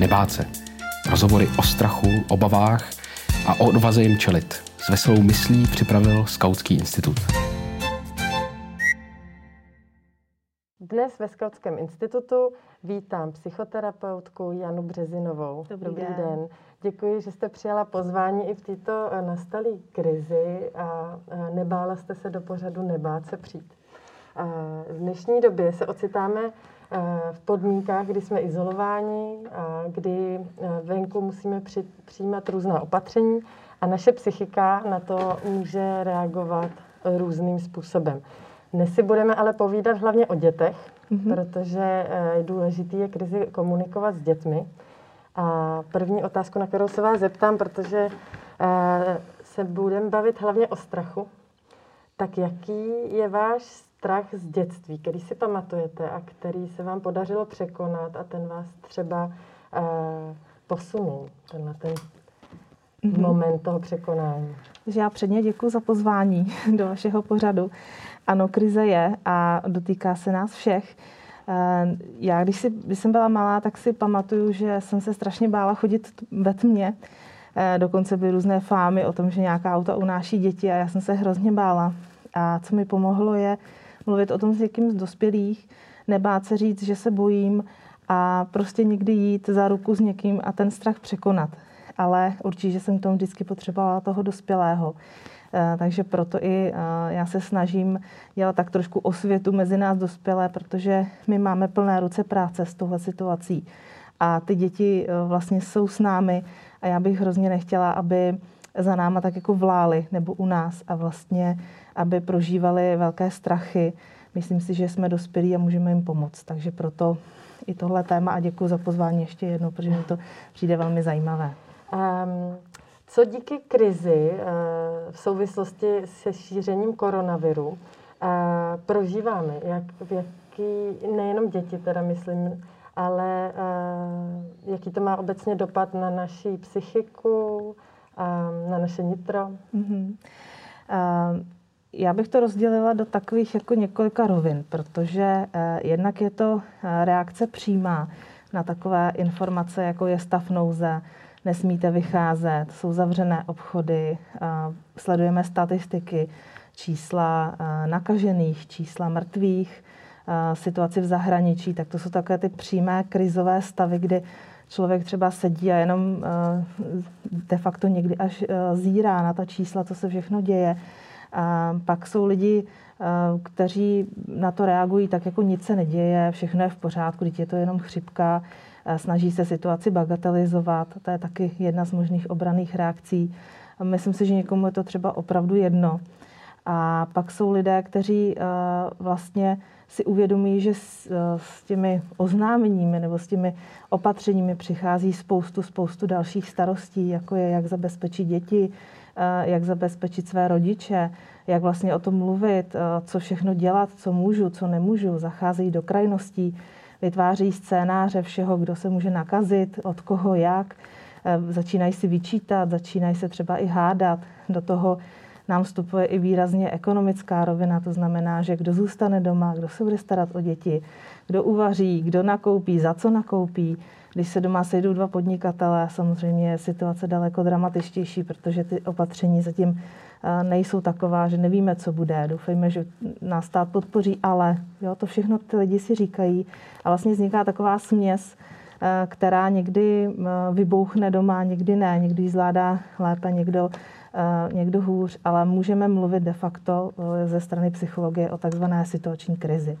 nebát se. Rozhovory o strachu, obavách a o odvaze jim čelit. S veselou myslí připravil Skautský institut. Dnes ve Skautském institutu vítám psychoterapeutku Janu Březinovou. Dobrý, Dobrý den. den. Děkuji, že jste přijala pozvání i v této eh, nastalé krizi a eh, nebála jste se do pořadu nebát se přijít. V dnešní době se ocitáme v podmínkách, kdy jsme izolováni, a kdy venku musíme při, přijímat různá opatření a naše psychika na to může reagovat různým způsobem. Dnes si budeme ale povídat hlavně o dětech, mm-hmm. protože je důležité je krizi komunikovat s dětmi. A první otázku, na kterou se vás zeptám, protože se budeme bavit hlavně o strachu, tak jaký je váš strach z dětství, který si pamatujete a který se vám podařilo překonat a ten vás třeba uh, posunul, tenhle ten mm-hmm. moment toho překonání? Takže já předně děkuji za pozvání do vašeho pořadu. Ano, krize je a dotýká se nás všech. Já, když, si, když jsem byla malá, tak si pamatuju, že jsem se strašně bála chodit ve tmě. Dokonce byly různé fámy o tom, že nějaká auta unáší děti a já jsem se hrozně bála. A co mi pomohlo je mluvit o tom s někým z dospělých, nebát se říct, že se bojím a prostě někdy jít za ruku s někým a ten strach překonat. Ale určitě jsem k tomu vždycky potřebovala toho dospělého. Eh, takže proto i eh, já se snažím dělat tak trošku osvětu mezi nás dospělé, protože my máme plné ruce práce s touhle situací. A ty děti eh, vlastně jsou s námi a já bych hrozně nechtěla, aby za náma tak jako vláli nebo u nás a vlastně, aby prožívali velké strachy. Myslím si, že jsme dospělí a můžeme jim pomoct. Takže proto i tohle téma a děkuji za pozvání ještě jednou, protože mi to přijde velmi zajímavé. Um, co díky krizi uh, v souvislosti se šířením koronaviru uh, prožíváme? Jak, v jaký, nejenom děti teda myslím, ale uh, jaký to má obecně dopad na naši psychiku, na naše nitro? Mm-hmm. Uh, já bych to rozdělila do takových jako několika rovin, protože uh, jednak je to uh, reakce přímá na takové informace, jako je stav nouze, nesmíte vycházet, jsou zavřené obchody, uh, sledujeme statistiky, čísla nakažených, čísla mrtvých, situaci v zahraničí, tak to jsou takové ty přímé krizové stavy, kdy člověk třeba sedí a jenom eh, de facto někdy až eh, zírá na ta čísla, co se všechno děje. A pak jsou lidi, eh, kteří na to reagují tak, jako nic se neděje, všechno je v pořádku, teď je to jenom chřipka, snaží se situaci bagatelizovat. To je taky jedna z možných obraných reakcí. Myslím si, že někomu je to třeba opravdu jedno. A pak jsou lidé, kteří vlastně si uvědomí, že s, eh, s těmi oznámeními nebo s těmi opatřeními přichází spoustu, spoustu dalších starostí, jako je, jak zabezpečit děti, eh, jak zabezpečit své rodiče, jak vlastně o tom mluvit, eh, co všechno dělat, co můžu, co nemůžu, zacházejí do krajností, vytváří scénáře všeho, kdo se může nakazit, od koho, jak, začínají si vyčítat, začínají se třeba i hádat, do toho nám vstupuje i výrazně ekonomická rovina, to znamená, že kdo zůstane doma, kdo se bude starat o děti, kdo uvaří, kdo nakoupí, za co nakoupí. Když se doma sejdou dva podnikatele, samozřejmě je situace daleko dramatičtější, protože ty opatření zatím eh, nejsou taková, že nevíme, co bude. Doufejme, že nás stát podpoří, ale jo, to všechno ty lidi si říkají a vlastně vzniká taková směs, eh, která někdy eh, vybouchne doma, někdy ne, někdy zvládá lépe, někdo někdo hůř, ale můžeme mluvit de facto eh, ze strany psychologie o takzvané situační krizi.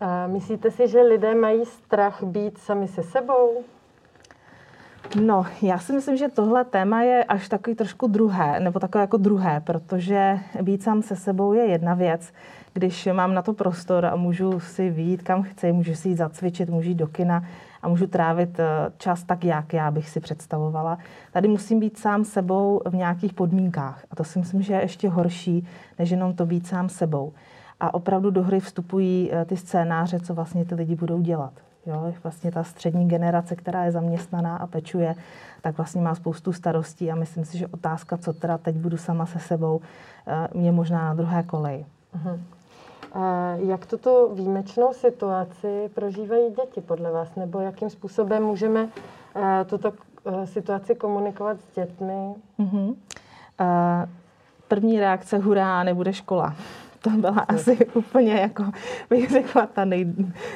A myslíte si, že lidé mají strach být sami se sebou? No, já si myslím, že tohle téma je až takový trošku druhé, nebo takové jako druhé, protože být sám se sebou je jedna věc. Když mám na to prostor a můžu si vyjít kam chci, můžu si jít zacvičit, můžu jít do kina, a můžu trávit eh, čas tak, jak já bych si představovala. Tady musím být sám sebou v nějakých podmínkách. A to si myslím, že je ještě horší, než jenom to být sám sebou. A opravdu do hry vstupují eh, ty scénáře, co vlastně ty lidi budou dělat. Jo, vlastně ta střední generace, která je zaměstnaná a pečuje, tak vlastně má spoustu starostí a myslím si, že otázka, co teda teď budu sama se sebou, eh, je možná na druhé koleji. Uh-huh. Jak tuto výjimečnou situaci prožívají děti podle vás? Nebo jakým způsobem můžeme tuto situaci komunikovat s dětmi? Uh-huh. První reakce, hurá, nebude škola to byla asi úplně jako, bych řekla, ta nej,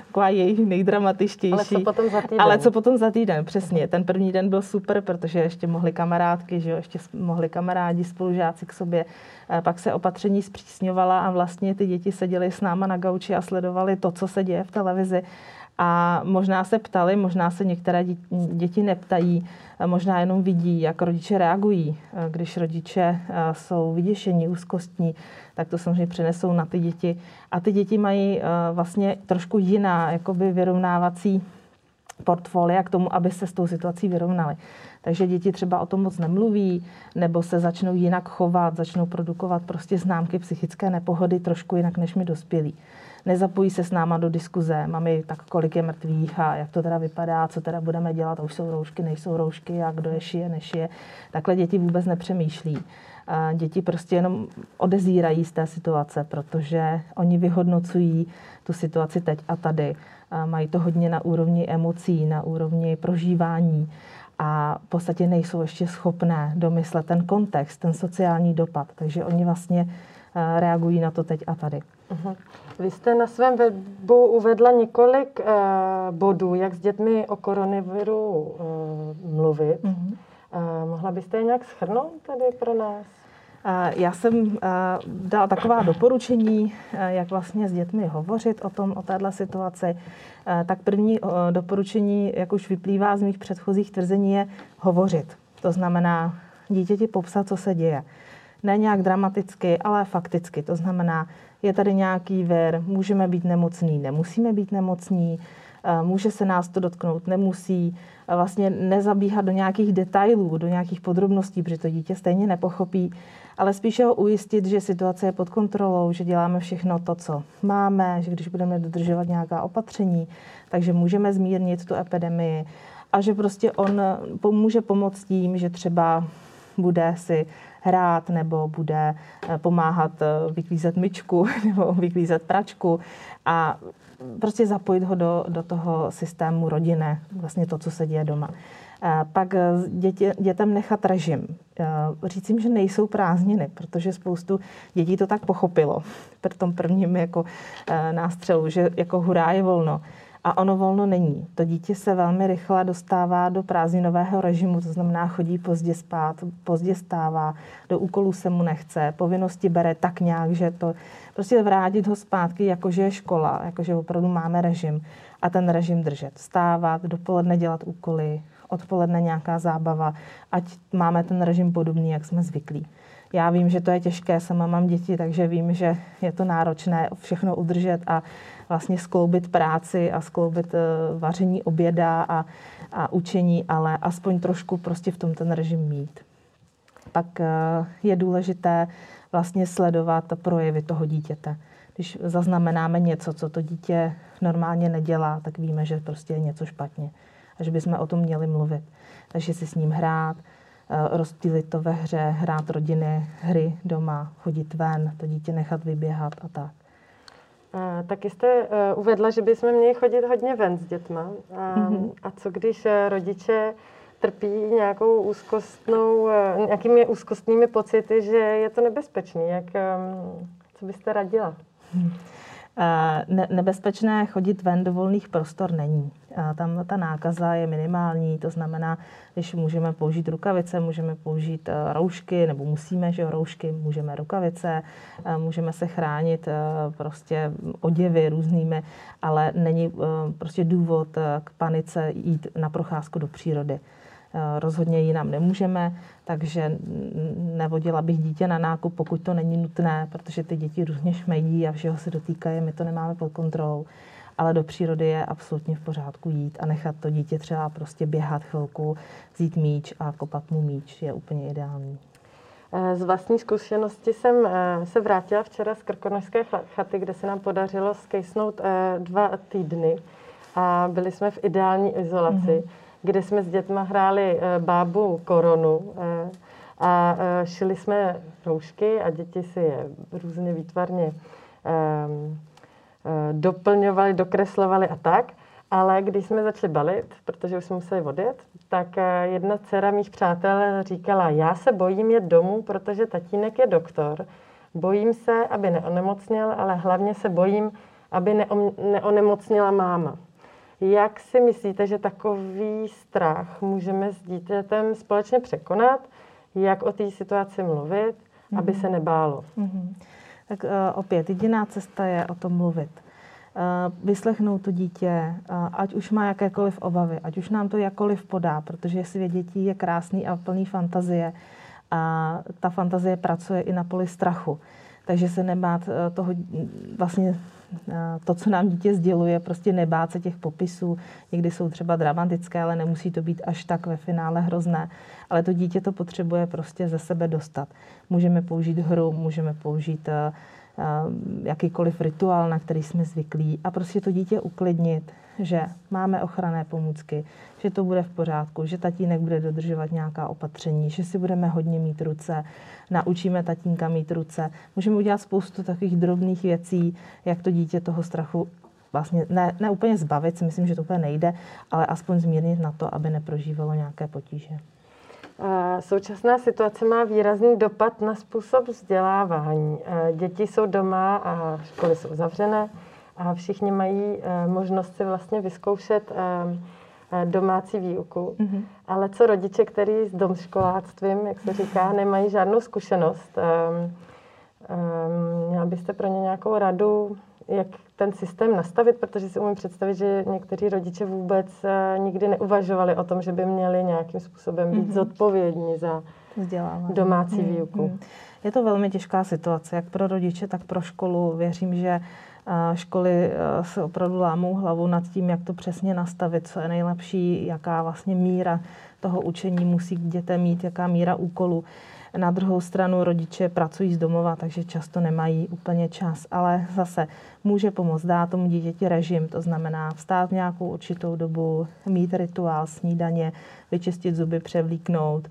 taková jejich nejdramatičtější. Ale co potom za týden? Ale co potom za týden, přesně. Ten první den byl super, protože ještě mohli kamarádky, že jo, ještě mohli kamarádi, spolužáci k sobě. Pak se opatření zpřísňovala a vlastně ty děti seděly s náma na gauči a sledovali to, co se děje v televizi. A možná se ptali, možná se některé děti neptají, možná jenom vidí, jak rodiče reagují. Když rodiče jsou vyděšení, úzkostní, tak to samozřejmě přenesou na ty děti. A ty děti mají vlastně trošku jiná jakoby vyrovnávací portfolia k tomu, aby se s tou situací vyrovnali. Takže děti třeba o tom moc nemluví, nebo se začnou jinak chovat, začnou produkovat prostě známky psychické nepohody trošku jinak než my dospělí nezapojí se s náma do diskuze, mami, tak kolik je mrtvých a jak to teda vypadá, co teda budeme dělat, a už jsou roušky, nejsou roušky a kdo je šije, nešije. Takhle děti vůbec nepřemýšlí. Děti prostě jenom odezírají z té situace, protože oni vyhodnocují tu situaci teď a tady. Mají to hodně na úrovni emocí, na úrovni prožívání a v podstatě nejsou ještě schopné domyslet ten kontext, ten sociální dopad. Takže oni vlastně reagují na to teď a tady. Uh-huh. Vy jste na svém webu uvedla několik uh, bodů, jak s dětmi o koronaviru uh, mluvit. Uh-huh. Uh, mohla byste je nějak schrnout tady pro nás? Já jsem dala taková doporučení, jak vlastně s dětmi hovořit o tom, o téhle situaci. Tak první doporučení, jak už vyplývá z mých předchozích tvrzení, je hovořit. To znamená dítěti popsat, co se děje. Ne nějak dramaticky, ale fakticky. To znamená, je tady nějaký ver, můžeme být nemocní, nemusíme být nemocní, eh, může se nás to dotknout, nemusí. Vlastně nezabíhat do nějakých detailů, do nějakých podrobností, protože to dítě stejně nepochopí, ale spíše ho ujistit, že situace je pod kontrolou, že děláme všechno to, co máme, že když budeme dodržovat nějaká opatření, takže můžeme zmírnit tu epidemii a že prostě on pomůže pomoct tím, že třeba bude si hrát nebo bude eh, pomáhat eh, vyklízet myčku nebo vyklízet pračku a prostě zapojit ho do, do toho systému rodiny, vlastně to, co se děje doma. Eh, pak dětě, dětem nechat režim. Říct jim, že nejsou prázdniny, protože spoustu dětí to tak pochopilo v tom prvním jako nástřelu, že jako hurá je volno. A ono volno není. To dítě se velmi rychle dostává do prázdninového režimu, to znamená chodí pozdě spát, pozdě stává, do úkolů se mu nechce, povinnosti bere tak nějak, že to prostě vrátit ho zpátky, jakože je škola, jakože opravdu máme režim a ten režim držet. Stávat, dopoledne dělat úkoly, odpoledne nějaká zábava, ať máme ten režim podobný, jak jsme zvyklí. Já vím, že to je těžké, sama mám děti, takže vím, že je to náročné všechno udržet a vlastně skloubit práci a skloubit eh, vaření oběda a, a učení, ale aspoň trošku prostě v tom ten režim mít. Pak eh, je důležité vlastně sledovat projevy toho dítěte. Když zaznamenáme něco, co to dítě normálně nedělá, tak víme, že prostě je něco špatně a že bychom o tom měli mluvit. Takže si s ním hrát, rozptýlit to ve hře, hrát rodiny, hry doma, chodit ven, to dítě nechat vyběhat a tak. Taky jste eh, uvedla, že bychom měli chodit hodně ven s dětma. A, mm-hmm. a co když eh, rodiče trpí nějakou úzkostnou, eh, nějakými úzkostnými pocity, že je to nebezpečný? Jak, co byste radila? Mm. Ne- nebezpečné chodit ven do volných prostor není. Tam ta nákaza je minimální, to znamená, když můžeme použít rukavice, můžeme použít e, roušky, nebo musíme, že roušky, můžeme rukavice, můžeme se chránit prostě oděvy různými, ale není prostě důvod k panice jít na procházku do přírody. Rozhodně jinam nemůžeme, takže nevodila bych dítě na nákup, pokud to není nutné, protože ty děti různě šmejdí a všeho se dotýkají, my to nemáme pod kontrolou. Ale do přírody je absolutně v pořádku jít a nechat to dítě třeba prostě běhat chvilku, vzít míč a kopat mu míč je úplně ideální. Z vlastní zkušenosti jsem eh, se vrátila včera z Krkonožské chaty, kde se nám podařilo skejsnout eh, dva týdny a byli jsme v ideální izolaci. Mm-hmm kde jsme s dětma hráli eh, bábu koronu eh, a eh, šili jsme roušky a děti si je různě výtvarně doplňovali, dokreslovali a tak. Ale když jsme začali balit, protože už jsme museli odjet, tak jedna dcera mých přátel říkala, já se bojím jet domů, protože tatínek je doktor. Bojím se, aby neonemocněl, ale hlavně se bojím, aby neonemocnila máma. Jak si myslíte, že takový strach můžeme s dítětem společně překonat? Jak o té situaci mluvit, mm-hmm. aby se nebálo? Mm-hmm. Tak uh, opět, jediná cesta je o tom mluvit. Uh, vyslechnout to dítě, uh, ať už má jakékoliv obavy, ať už nám to jakkoliv podá, protože svět dětí je krásný a plný fantazie a ta fantazie pracuje i na poli strachu. Takže se nebát toho vlastně to, co nám dítě sděluje, prostě nebát se těch popisů. Někdy jsou třeba dramatické, ale nemusí to být až tak ve finále hrozné. Ale to dítě to potřebuje prostě ze sebe dostat. Můžeme použít hru, můžeme použít uh, jakýkoliv rituál, na který jsme zvyklí a prostě to dítě uklidnit, že máme ochranné pomůcky, že to bude v pořádku, že tatínek bude dodržovat nějaká opatření, že si budeme hodně mít ruce, naučíme tatínka mít ruce. Můžeme udělat spoustu takových drobných věcí, jak to dítě toho strachu vlastně ne, ne úplně zbavit, si myslím, že to úplně nejde, ale aspoň zmírnit na to, aby neprožívalo nějaké potíže. Současná situace má výrazný dopad na způsob vzdělávání. Děti jsou doma a školy jsou zavřené a všichni mají e, možnost si vlastně vyzkoušet e, e, domácí výuku. Mm-hmm. Ale co rodiče, kteří s domškoláctvím, jak se říká, nemají žádnou zkušenost, měla byste pro ně nějakou radu, jak ten systém nastavit, protože si umím představit, že někteří rodiče vůbec eh, nikdy neuvažovali o tom, že by měli nějakým způsobem být mm-hmm. zodpovědní za domácí mm-hmm. výuku. Je to velmi těžká situace, jak pro rodiče, tak pro školu. Věřím, že eh, školy eh, se opravdu lámou hlavu nad tím, jak to přesně nastavit, co je nejlepší, jaká vlastně míra toho učení musí k dětem mít, jaká míra úkolů. Na druhou stranu rodiče pracují z domova, takže často nemají úplně čas. Ale zase může pomoct dát tomu dítěti režim, to znamená vstát v nějakou určitou dobu, mít rituál snídaně, vyčistit zuby, převlíknout,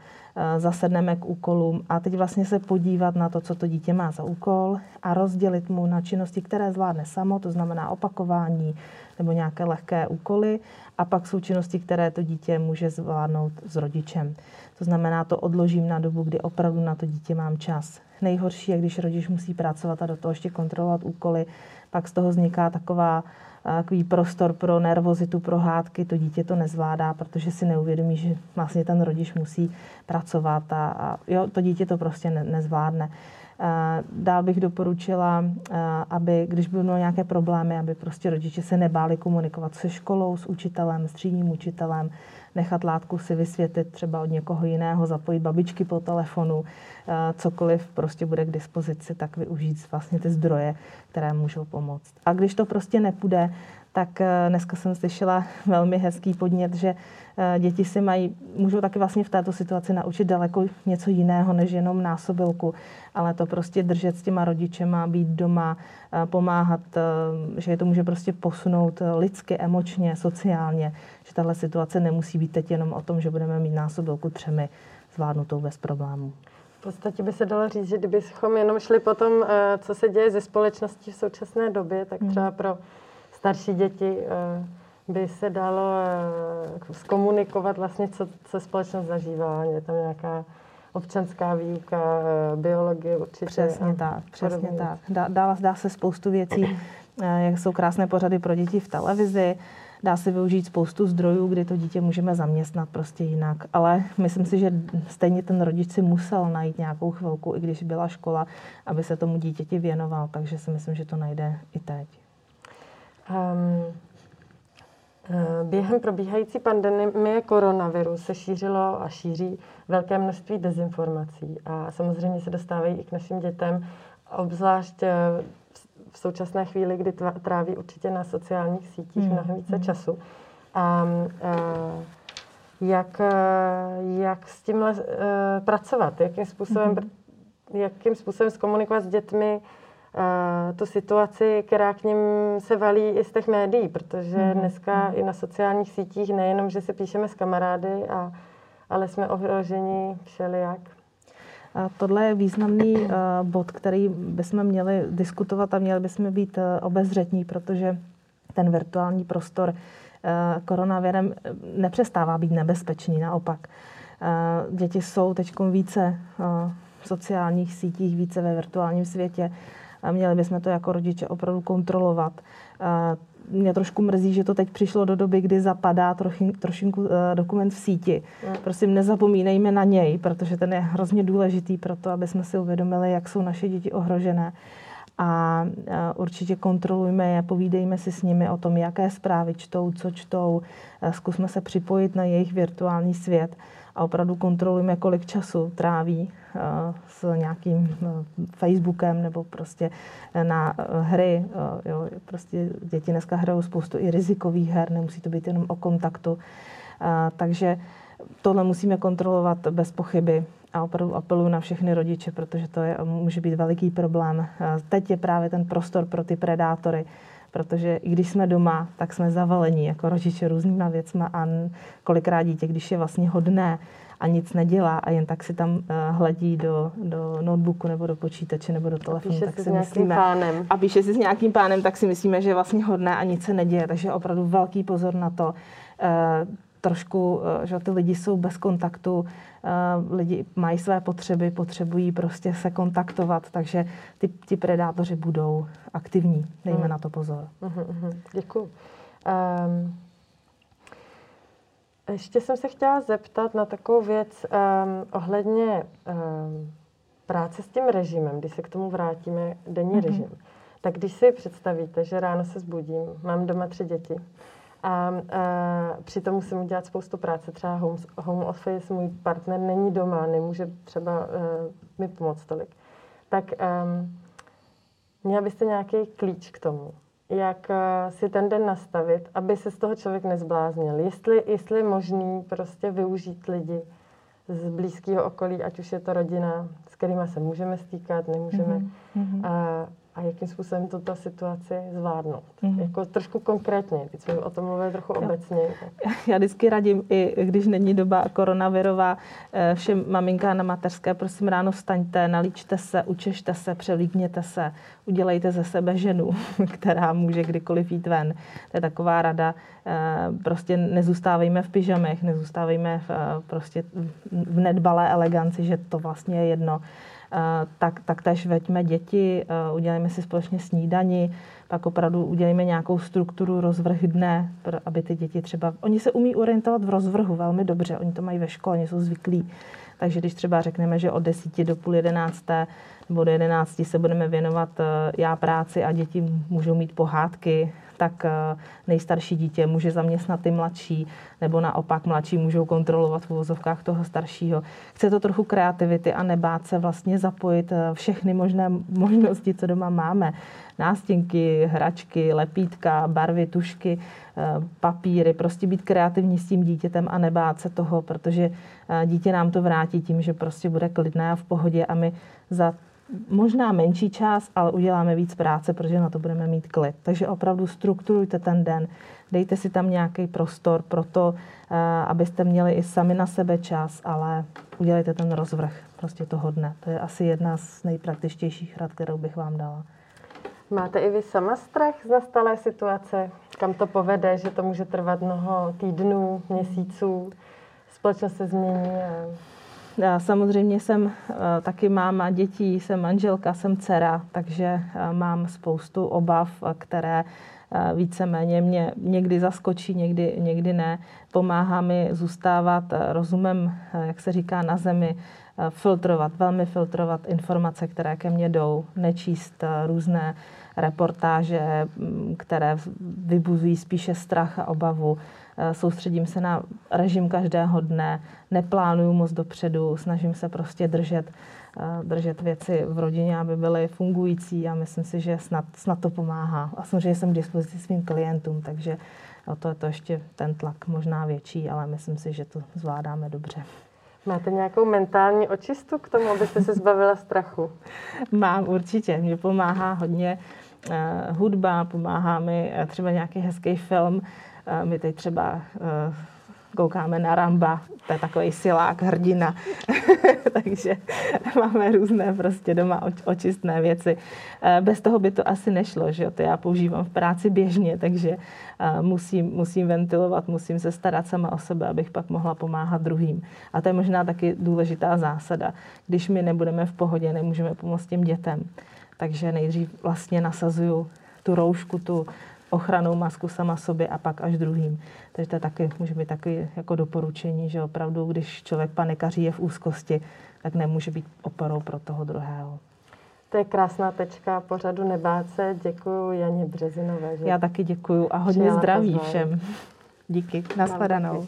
zasedneme k úkolům a teď vlastně se podívat na to, co to dítě má za úkol a rozdělit mu na činnosti, které zvládne samo, to znamená opakování nebo nějaké lehké úkoly a pak jsou činnosti, které to dítě může zvládnout s rodičem. To znamená, to odložím na dobu, kdy opravdu na to dítě mám čas. Nejhorší je, když rodič musí pracovat a do toho ještě kontrolovat úkoly, pak z toho vzniká taková takový prostor pro nervozitu, pro hádky, to dítě to nezvládá, protože si neuvědomí, že vlastně ten rodič musí pracovat a, a jo, to dítě to prostě ne, nezvládne. Dál bych doporučila, aby, když by mělo nějaké problémy, aby prostě rodiče se nebáli komunikovat se školou, s učitelem, s třídním učitelem, nechat látku si vysvětlit třeba od někoho jiného, zapojit babičky po telefonu, cokoliv prostě bude k dispozici, tak využít vlastně ty zdroje, které můžou pomoct. A když to prostě nepůjde, tak eh, dneska jsem slyšela velmi hezký podnět, že eh, děti si mají, můžou taky vlastně v této situaci naučit daleko něco jiného, než jenom násobilku, ale to prostě držet s těma rodičema, být doma, eh, pomáhat, že je to může prostě posunout lidsky, emočně, sociálně, že tahle situace nemusí být teď jenom o tom, že budeme mít násobilku třemi zvládnutou bez problémů. V podstatě by se dalo říct, že kdybychom jenom šli po tom, co se děje ze společnosti v současné době, tak hmm. třeba pro starší děti eh, by se dalo eh, zkomunikovat vlastně, co, co společnost zažívá. Je tam nějaká občanská výuka, eh, biologie určitě. Přesně tak, přesně tak. Dá, dá, dá se spoustu věcí, jak jsou krásné pořady pro děti v televizi, dá se využít spoustu zdrojů, kdy to dítě můžeme zaměstnat prostě jinak. Ale myslím si, že stejně ten rodič si musel najít nějakou chvilku, i když byla škola, aby se tomu dítěti věnoval. Takže si myslím, že to najde i teď. Um, Během probíhající pandemie koronaviru se šířilo a šíří velké množství dezinformací a samozřejmě se dostávají i k našim dětem, obzvlášť eh, v současné chvíli, kdy tráví určitě na sociálních sítích hmm. mnohem více hmm. času. A, jak, jak s tímhle pracovat, jakým způsobem, hmm. jakým způsobem zkomunikovat s dětmi, tu situaci, která k ním se valí i z těch médií, protože mm-hmm. dneska i na sociálních sítích nejenom, že si píšeme s kamarády, a, ale jsme ohroženi všelijak. Tohle je významný bod, který bychom měli diskutovat a měli bychom být obezřetní, protože ten virtuální prostor koronavirem nepřestává být nebezpečný, naopak. Děti jsou teď více v sociálních sítích, více ve virtuálním světě. Měli bychom to jako rodiče opravdu kontrolovat. Mě trošku mrzí, že to teď přišlo do doby, kdy zapadá trochin, trošinku eh, dokument v síti. Prosím, nezapomínejme na něj, protože ten je hrozně důležitý pro to, aby jsme si uvědomili, jak jsou naše děti ohrožené. A určitě kontrolujme je, povídejme si s nimi o tom, jaké zprávy čtou, co čtou, zkusme se připojit na jejich virtuální svět a opravdu kontrolujeme, kolik času tráví eh, s nějakým eh, Facebookem nebo prostě eh, na hry. Jo, prostě děti dneska hrajou spoustu i rizikových her, nemusí to být jenom o kontaktu. Takže tohle musíme kontrolovat bez pochyby a opravdu apeluju na všechny rodiče, protože to je, může být veliký problém. Teď je právě ten prostor pro ty predátory, protože i když jsme doma, tak jsme zavalení jako rodiče různýma věcma a kolikrát dítě, když je vlastně hodné a nic nedělá a jen tak si tam uh, hledí do, do notebooku nebo do počítače nebo do telefonu, tak si myslíme, pánem. a píše si s nějakým pánem, tak si myslíme, že je vlastně hodné a nic se neděje, takže opravdu velký pozor na to. Trošku, eh, že ty lidi jsou bez kontaktu, lidi mají své potřeby, potřebují prostě se kontaktovat, takže ty, ty predátoři budou aktivní. Dejme hmm. na to pozor. Uh-huh, Děkuji. Um, ještě jsem se chtěla zeptat na takovou věc um, ohledně um, práce s tím režimem, když se k tomu vrátíme, denní mm-hmm. režim. Tak když si představíte, že ráno se zbudím, mám doma tři děti a, a přitom musím udělat spoustu práce, třeba home, home office, můj partner není doma, nemůže třeba uh, mi pomoct tolik, tak um, měla byste nějaký klíč k tomu, jak eh, si ten den nastavit, aby se z toho člověk nezbláznil. Jestli, jestli je možný prostě využít lidi z blízkého okolí, ať už je to rodina, s kterými se můžeme stýkat, nemůžeme. Mm-hmm. A, a jakým způsobem tuto situaci zvládnout. Mm-hmm. Jako trošku konkrétně, teď jsme o tom mluvili trochu jo. obecně. Já vždycky radím, i když není doba koronavirová, eh, všem maminkám na mateřské, prosím ráno vstaňte, nalíčte se, učešte se, převlíkněte se, udělejte ze sebe ženu, která může kdykoliv jít ven. To je taková rada. Eh, prostě nezůstávejme v pyžamech, nezůstávejme v, eh, prostě v nedbalé eleganci, že to vlastně je jedno tak, tak tež veďme děti, udělejme si společně snídani, pak opravdu udělejme nějakou strukturu rozvrh dne, aby ty děti třeba, oni se umí orientovat v rozvrhu velmi dobře, oni to mají ve škole, oni jsou zvyklí. Takže když třeba řekneme, že od 10 do půl jedenácté nebo do 11 se budeme věnovat e, já práci a děti můžou mít pohádky, tak eh, nejstarší dítě může zaměstnat ty mladší, nebo naopak mladší můžou kontrolovat v uvozovkách toho staršího. Chce to trochu kreativity a nebát se vlastně zapojit eh, všechny možné možnosti, co doma máme. Nástěnky, hračky, lepítka, barvy, tušky, eh, papíry, prostě být kreativní s tím dítětem a nebát se toho, protože dítě nám to vrátí tím, že prostě bude klidné a v pohodě a my za možná menší čas, ale uděláme víc práce, protože na to budeme mít klid. Takže opravdu strukturujte ten den, dejte si tam nějaký prostor pro to, eh, abyste měli i sami na sebe čas, ale udělejte ten rozvrh prostě toho dne. To je asi jedna z nejpraktičtějších rad, kterou bych vám dala. Máte i vy sama strach z nastalé situace? Kam to povede, že to může trvat mnoho týdnů, měsíců, společnost se změní? A... Samozřejmě jsem eh, taky máma dětí, jsem manželka, jsem dcera, takže eh, mám spoustu obav, které eh, víceméně mě někdy zaskočí, někdy, někdy ne. Pomáhá mi zůstávat rozumem, jak se říká, na zemi, filtrovat, velmi filtrovat informace, které ke mně jdou, nečíst různé reportáže, které vybuzují spíše strach a obavu. Eh, soustředím se na režim každého dne, neplánuju moc dopředu, snažím se prostě držet, eh, držet věci v rodině, aby byly fungující a myslím si, že snad, snad to pomáhá. A samozřejmě jsem k dispozici svým klientům, takže o to je to ještě ten tlak možná větší, ale myslím si, že to zvládáme dobře. Máte nějakou mentální očistu k tomu, abyste se zbavila strachu? Mám určitě. Mě pomáhá hodně uh, hudba, pomáhá mi třeba nějaký hezký film, my teď třeba koukáme na Ramba, to je takový silák, hrdina. Takže máme různé prostě doma očistné věci. Eh, bez toho by to asi nešlo, že jo? To já používám v práci běžně, takže eh, musím, musím ventilovat, musím se starat sama o sebe, abych pak mohla pomáhat druhým. A to je možná taky důležitá zásada. Když my nebudeme v pohodě, nemůžeme pomoct těm dětem. Takže nejdřív vlastně nasazuju tu roušku, tu ochranou masku sama sobě a pak až druhým. Takže to je taky, může být taky jako doporučení, že opravdu, když člověk panikaří je v úzkosti, tak nemůže být oporou pro toho druhého. To je krásná tečka pořadu Nebát se. Děkuji Janě Březinové. Že Já taky děkuji a hodně zdraví pozvání. všem. Díky. Nashledanou.